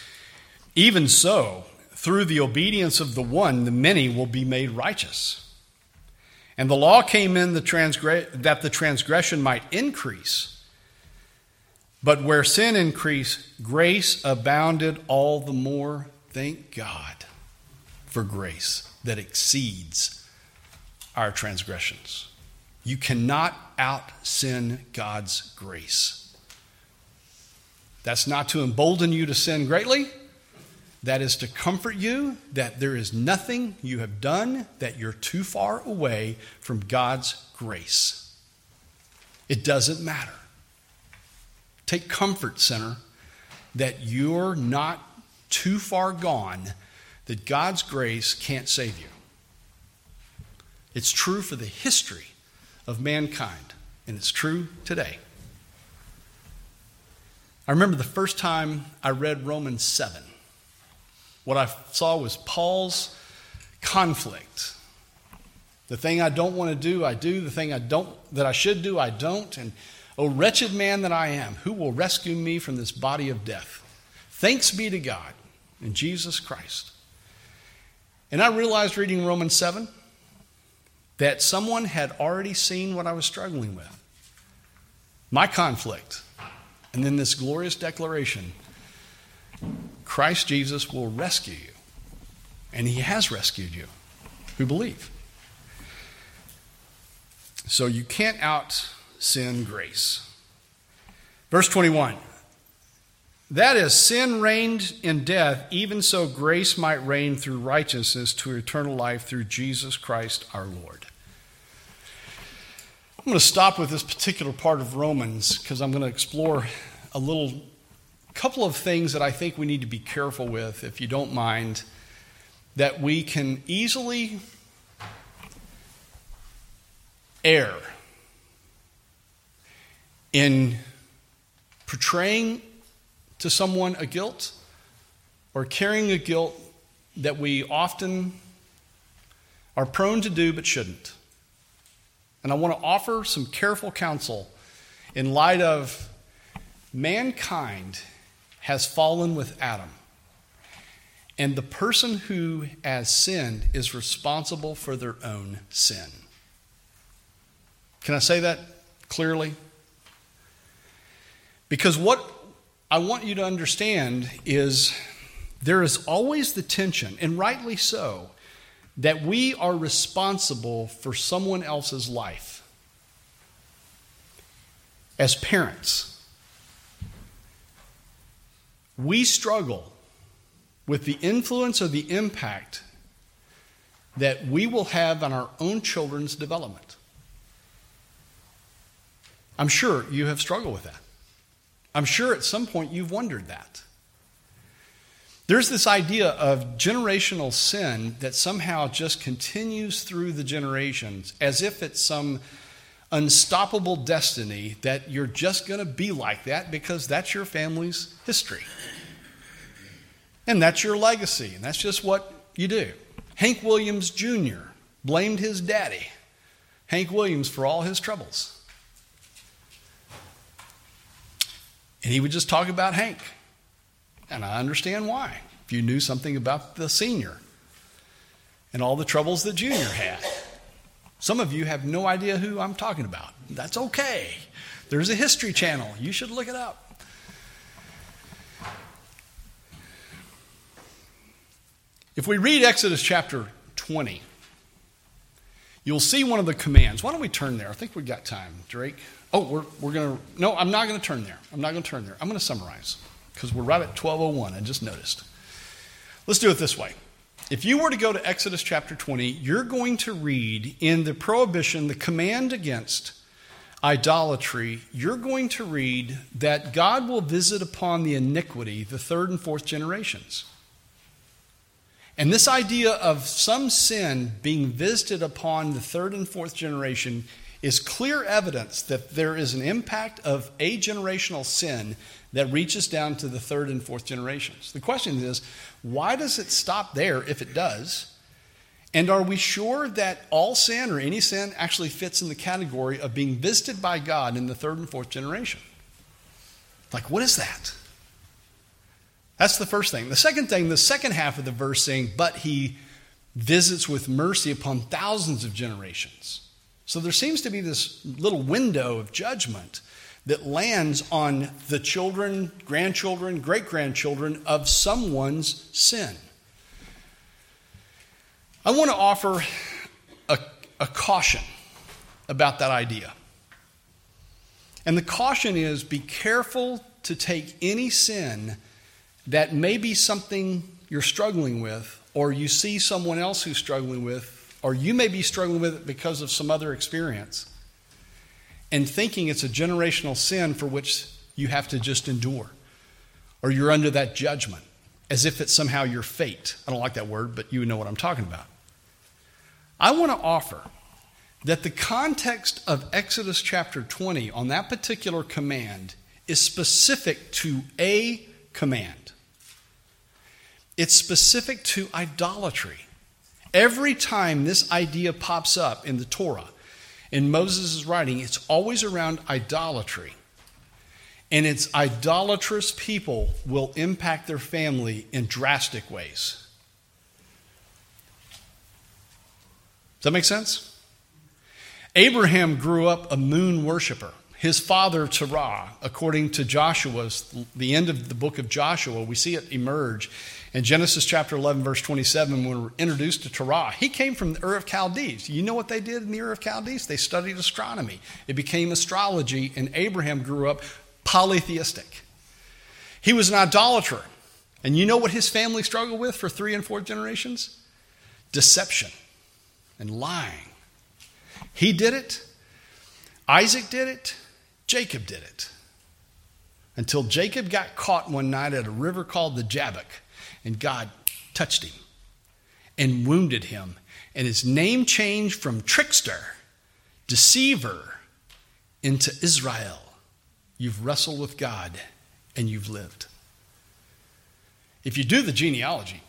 even so, through the obedience of the one, the many will be made righteous. And the law came in the transgre- that the transgression might increase. But where sin increased, grace abounded all the more. Thank God for grace that exceeds our transgressions. You cannot out sin God's grace. That's not to embolden you to sin greatly. That is to comfort you that there is nothing you have done that you're too far away from God's grace. It doesn't matter. Take comfort, sinner, that you're not too far gone, that God's grace can't save you. It's true for the history of mankind, and it's true today. I remember the first time I read Romans 7. What I saw was Paul's conflict. The thing I don't want to do, I do. The thing I don't that I should do, I don't. And oh wretched man that I am, who will rescue me from this body of death? Thanks be to God and Jesus Christ. And I realized reading Romans 7 that someone had already seen what I was struggling with. My conflict. And then this glorious declaration Christ Jesus will rescue you. And he has rescued you who believe. So you can't out sin grace. Verse 21 That is, sin reigned in death, even so grace might reign through righteousness to eternal life through Jesus Christ our Lord. I'm going to stop with this particular part of Romans because I'm going to explore a little couple of things that I think we need to be careful with, if you don't mind, that we can easily err in portraying to someone a guilt or carrying a guilt that we often are prone to do but shouldn't. And I want to offer some careful counsel in light of mankind has fallen with Adam. And the person who has sinned is responsible for their own sin. Can I say that clearly? Because what I want you to understand is there is always the tension, and rightly so, that we are responsible for someone else's life. As parents, we struggle with the influence or the impact that we will have on our own children's development. I'm sure you have struggled with that. I'm sure at some point you've wondered that. There's this idea of generational sin that somehow just continues through the generations as if it's some unstoppable destiny that you're just going to be like that because that's your family's history. And that's your legacy, and that's just what you do. Hank Williams Jr. blamed his daddy, Hank Williams, for all his troubles. And he would just talk about Hank. And I understand why. If you knew something about the senior and all the troubles that Junior had. Some of you have no idea who I'm talking about. That's okay. There's a history channel. You should look it up. If we read Exodus chapter 20, you'll see one of the commands. Why don't we turn there? I think we've got time, Drake. Oh, we're, we're going to. No, I'm not going to turn there. I'm not going to turn there. I'm going to summarize because we're right at 1201. I just noticed. Let's do it this way. If you were to go to Exodus chapter 20, you're going to read in the prohibition, the command against idolatry, you're going to read that God will visit upon the iniquity the third and fourth generations. And this idea of some sin being visited upon the third and fourth generation is clear evidence that there is an impact of a generational sin that reaches down to the third and fourth generations. The question is, why does it stop there if it does? And are we sure that all sin or any sin actually fits in the category of being visited by God in the third and fourth generation? Like, what is that? That's the first thing. The second thing, the second half of the verse saying, but he visits with mercy upon thousands of generations. So there seems to be this little window of judgment that lands on the children, grandchildren, great grandchildren of someone's sin. I want to offer a, a, caution about that idea. And the caution is be careful to take any sin that may be something you're struggling with, or you see someone else who's struggling with, or you may be struggling with it because of some other experience and thinking it's a generational sin for which you have to just endure, or you're under that judgment as if it's somehow your fate. I don't like that word, but you know what I'm talking about. I want to offer that the context of Exodus chapter 20 on that particular command is specific to a command. It's specific to idolatry. Every time this idea pops up in the Torah, in Moses' writing, it's always around idolatry. And it's idolatrous people will impact their family in drastic ways. Does that make sense? Abraham grew up a moon worshiper. His father, Terah, according to Joshua's, the end of the book of Joshua, we see it emerge in Genesis chapter 11, verse 27, when we're introduced to Terah, he came from the Ur of Chaldees. You know what they did in the Ur of Chaldees? They studied astronomy. It became astrology, and Abraham grew up polytheistic. He was an idolater. And you know what his family struggled with for three and four generations? Deception and lying. He did it, Isaac did it, Jacob did it. Until Jacob got caught one night at a river called the Jabbok and God touched him and wounded him. And his name changed from trickster, deceiver, into Israel. You've wrestled with God and you've lived. If you do the genealogy,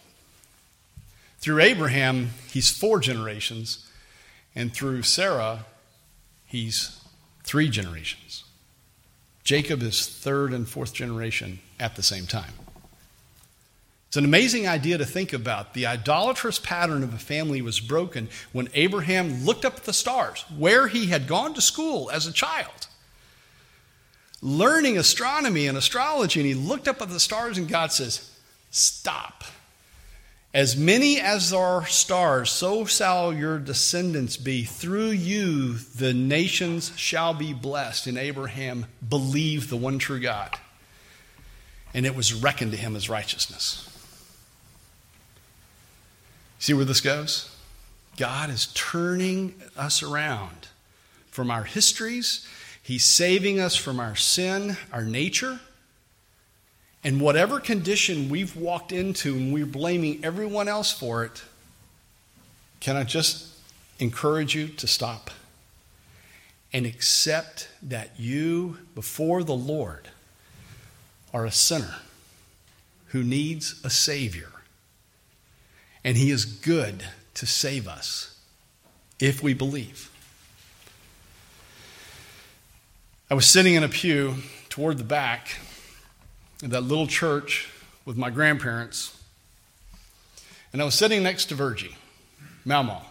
through Abraham, he's four generations, and through Sarah, he's three generations. Jacob is third and fourth generation at the same time. It's an amazing idea to think about. The idolatrous pattern of a family was broken when Abraham looked up at the stars, where he had gone to school as a child, learning astronomy and astrology, and he looked up at the stars, and God says, Stop. As many as are stars, so shall your descendants be. Through you, the nations shall be blessed. And Abraham believed the one true God, and it was reckoned to him as righteousness. See where this goes? God is turning us around from our histories He's saving us from our sin, our nature. And whatever condition we've walked into and we're blaming everyone else for it, can I just encourage you to stop and accept that you, before the Lord, are a sinner who needs a Savior. And He is good to save us if we believe. I was sitting in a pew toward the back of that little church with my grandparents, and I was sitting next to Virgie, Malma.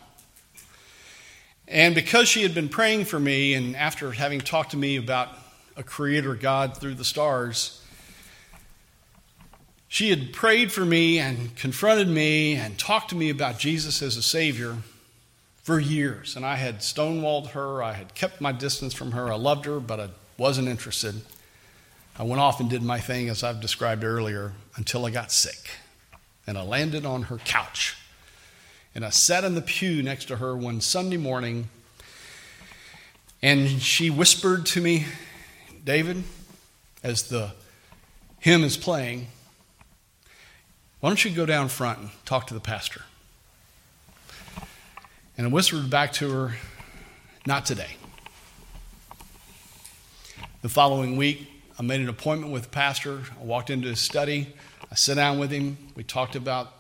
And because she had been praying for me, and after having talked to me about a creator God through the stars, she had prayed for me and confronted me and talked to me about Jesus as a Savior for years. And I had stonewalled her. I had kept my distance from her. I loved her, but I wasn't interested. I went off and did my thing, as I've described earlier, until I got sick. And I landed on her couch. And I sat in the pew next to her one Sunday morning. And she whispered to me, David, as the hymn is playing, why don't you go down front and talk to the pastor? And I whispered back to her, Not today. The following week, I made an appointment with the pastor. I walked into his study. I sat down with him. We talked about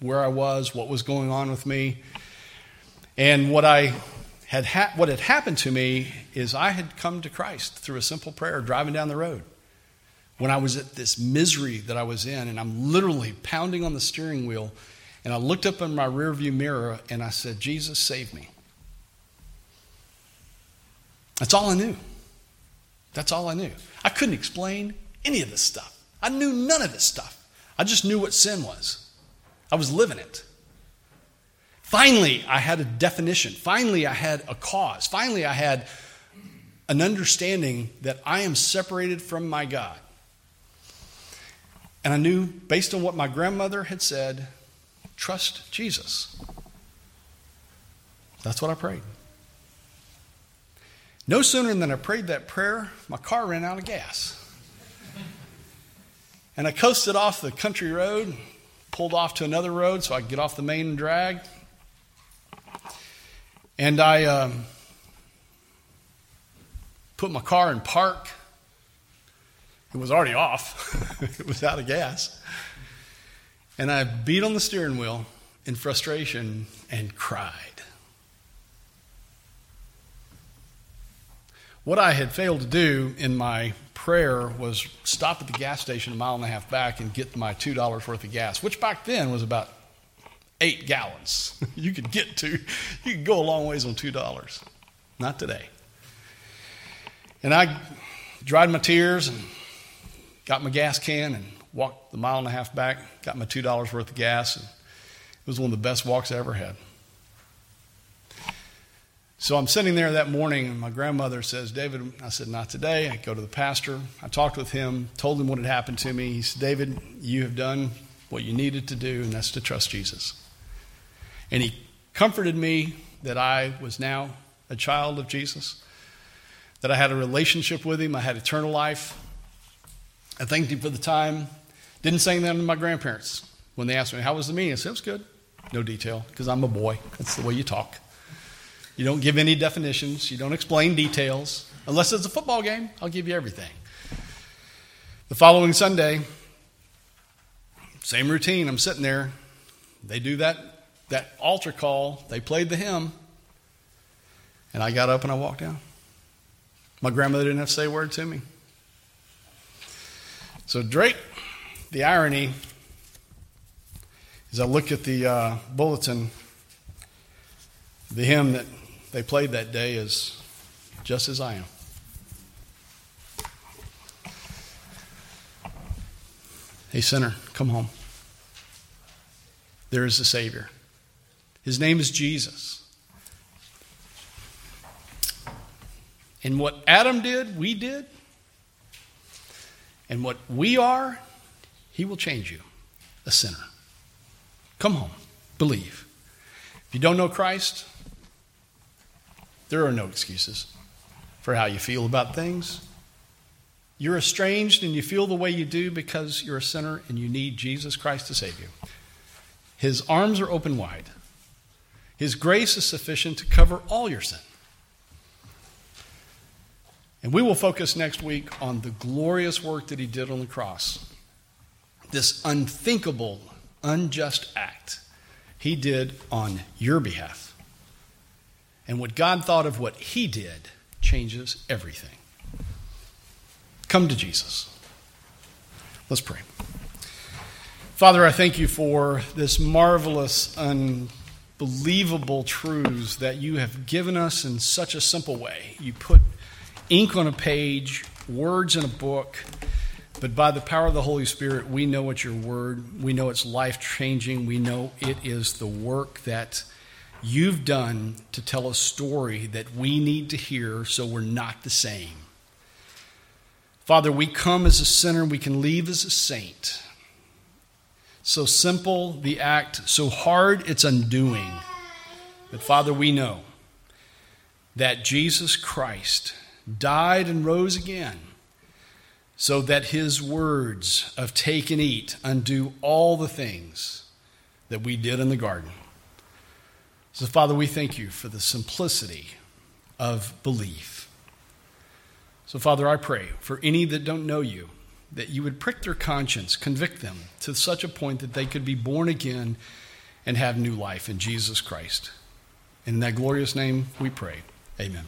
where I was, what was going on with me. And what I had ha- what had happened to me is I had come to Christ through a simple prayer driving down the road when I was at this misery that I was in, and I'm literally pounding on the steering wheel. And I looked up in my rearview mirror and I said, Jesus, save me. That's all I knew. That's all I knew. I couldn't explain any of this stuff. I knew none of this stuff. I just knew what sin was. I was living it. Finally, I had a definition. Finally, I had a cause. Finally, I had an understanding that I am separated from my God. And I knew, based on what my grandmother had said, trust Jesus. That's what I prayed. No sooner than I prayed that prayer, my car ran out of gas. And I coasted off the country road, pulled off to another road so I could get off the main drag. And I um, put my car in park it was already off, it was out of gas. And I beat on the steering wheel in frustration and cried. What I had failed to do in my prayer was stop at the gas station a mile and a half back and get my $2 worth of gas, which back then was about eight gallons. you could get to, you could go a long ways on $2. Not today. And I dried my tears and got my gas can and walked the mile and a half back, got my $2 worth of gas. And it was one of the best walks I ever had. So I'm sitting there that morning, and my grandmother says, David, I said, not today. I go to the pastor. I talked with him, told him what had happened to me. He said, David, you have done what you needed to do, and that's to trust Jesus. And he comforted me that I was now a child of Jesus, that I had a relationship with him, I had eternal life, I thanked him for the time. Didn't say that to my grandparents when they asked me, How was the meeting? I said, It was good. No detail, because I'm a boy. That's the way you talk. You don't give any definitions, you don't explain details. Unless it's a football game, I'll give you everything. The following Sunday, same routine. I'm sitting there. They do that, that altar call. They played the hymn. And I got up and I walked down. My grandmother didn't have to say a word to me. So, Drake, the irony as I look at the uh, bulletin, the hymn that they played that day is Just as I Am. Hey, sinner, come home. There is a Savior. His name is Jesus. And what Adam did, we did. And what we are, He will change you, a sinner. Come home, believe. If you don't know Christ, there are no excuses. for how you feel about things. You're estranged and you feel the way you do because you're a sinner and you need Jesus Christ to save you. His arms are open wide. His grace is sufficient to cover all your sin. And we will focus next week on the glorious work that he did on the cross. This unthinkable, unjust act he did on your behalf. And what God thought of what he did changes everything. Come to Jesus. Let's pray. Father, I thank you for this marvelous, unbelievable truths that you have given us in such a simple way. You put ink on a page, words in a book, but by the power of the Holy Spirit, we know it's your word. We know it's life changing. We know it is the work that you've done to tell a story that we need to hear so we're not the same. Father, we come as a sinner, we can leave as a saint. So simple the act, so hard it's undoing. But Father, we know that Jesus Christ died and rose again so that his words of take and eat undo all the things that we did in the garden. So, Father, we thank you for the simplicity of belief. So, Father, I pray for any that don't know you, that you would prick their conscience, convict them to such a point that they could be born again and have new life in Jesus Christ. In that glorious name we pray. Amen.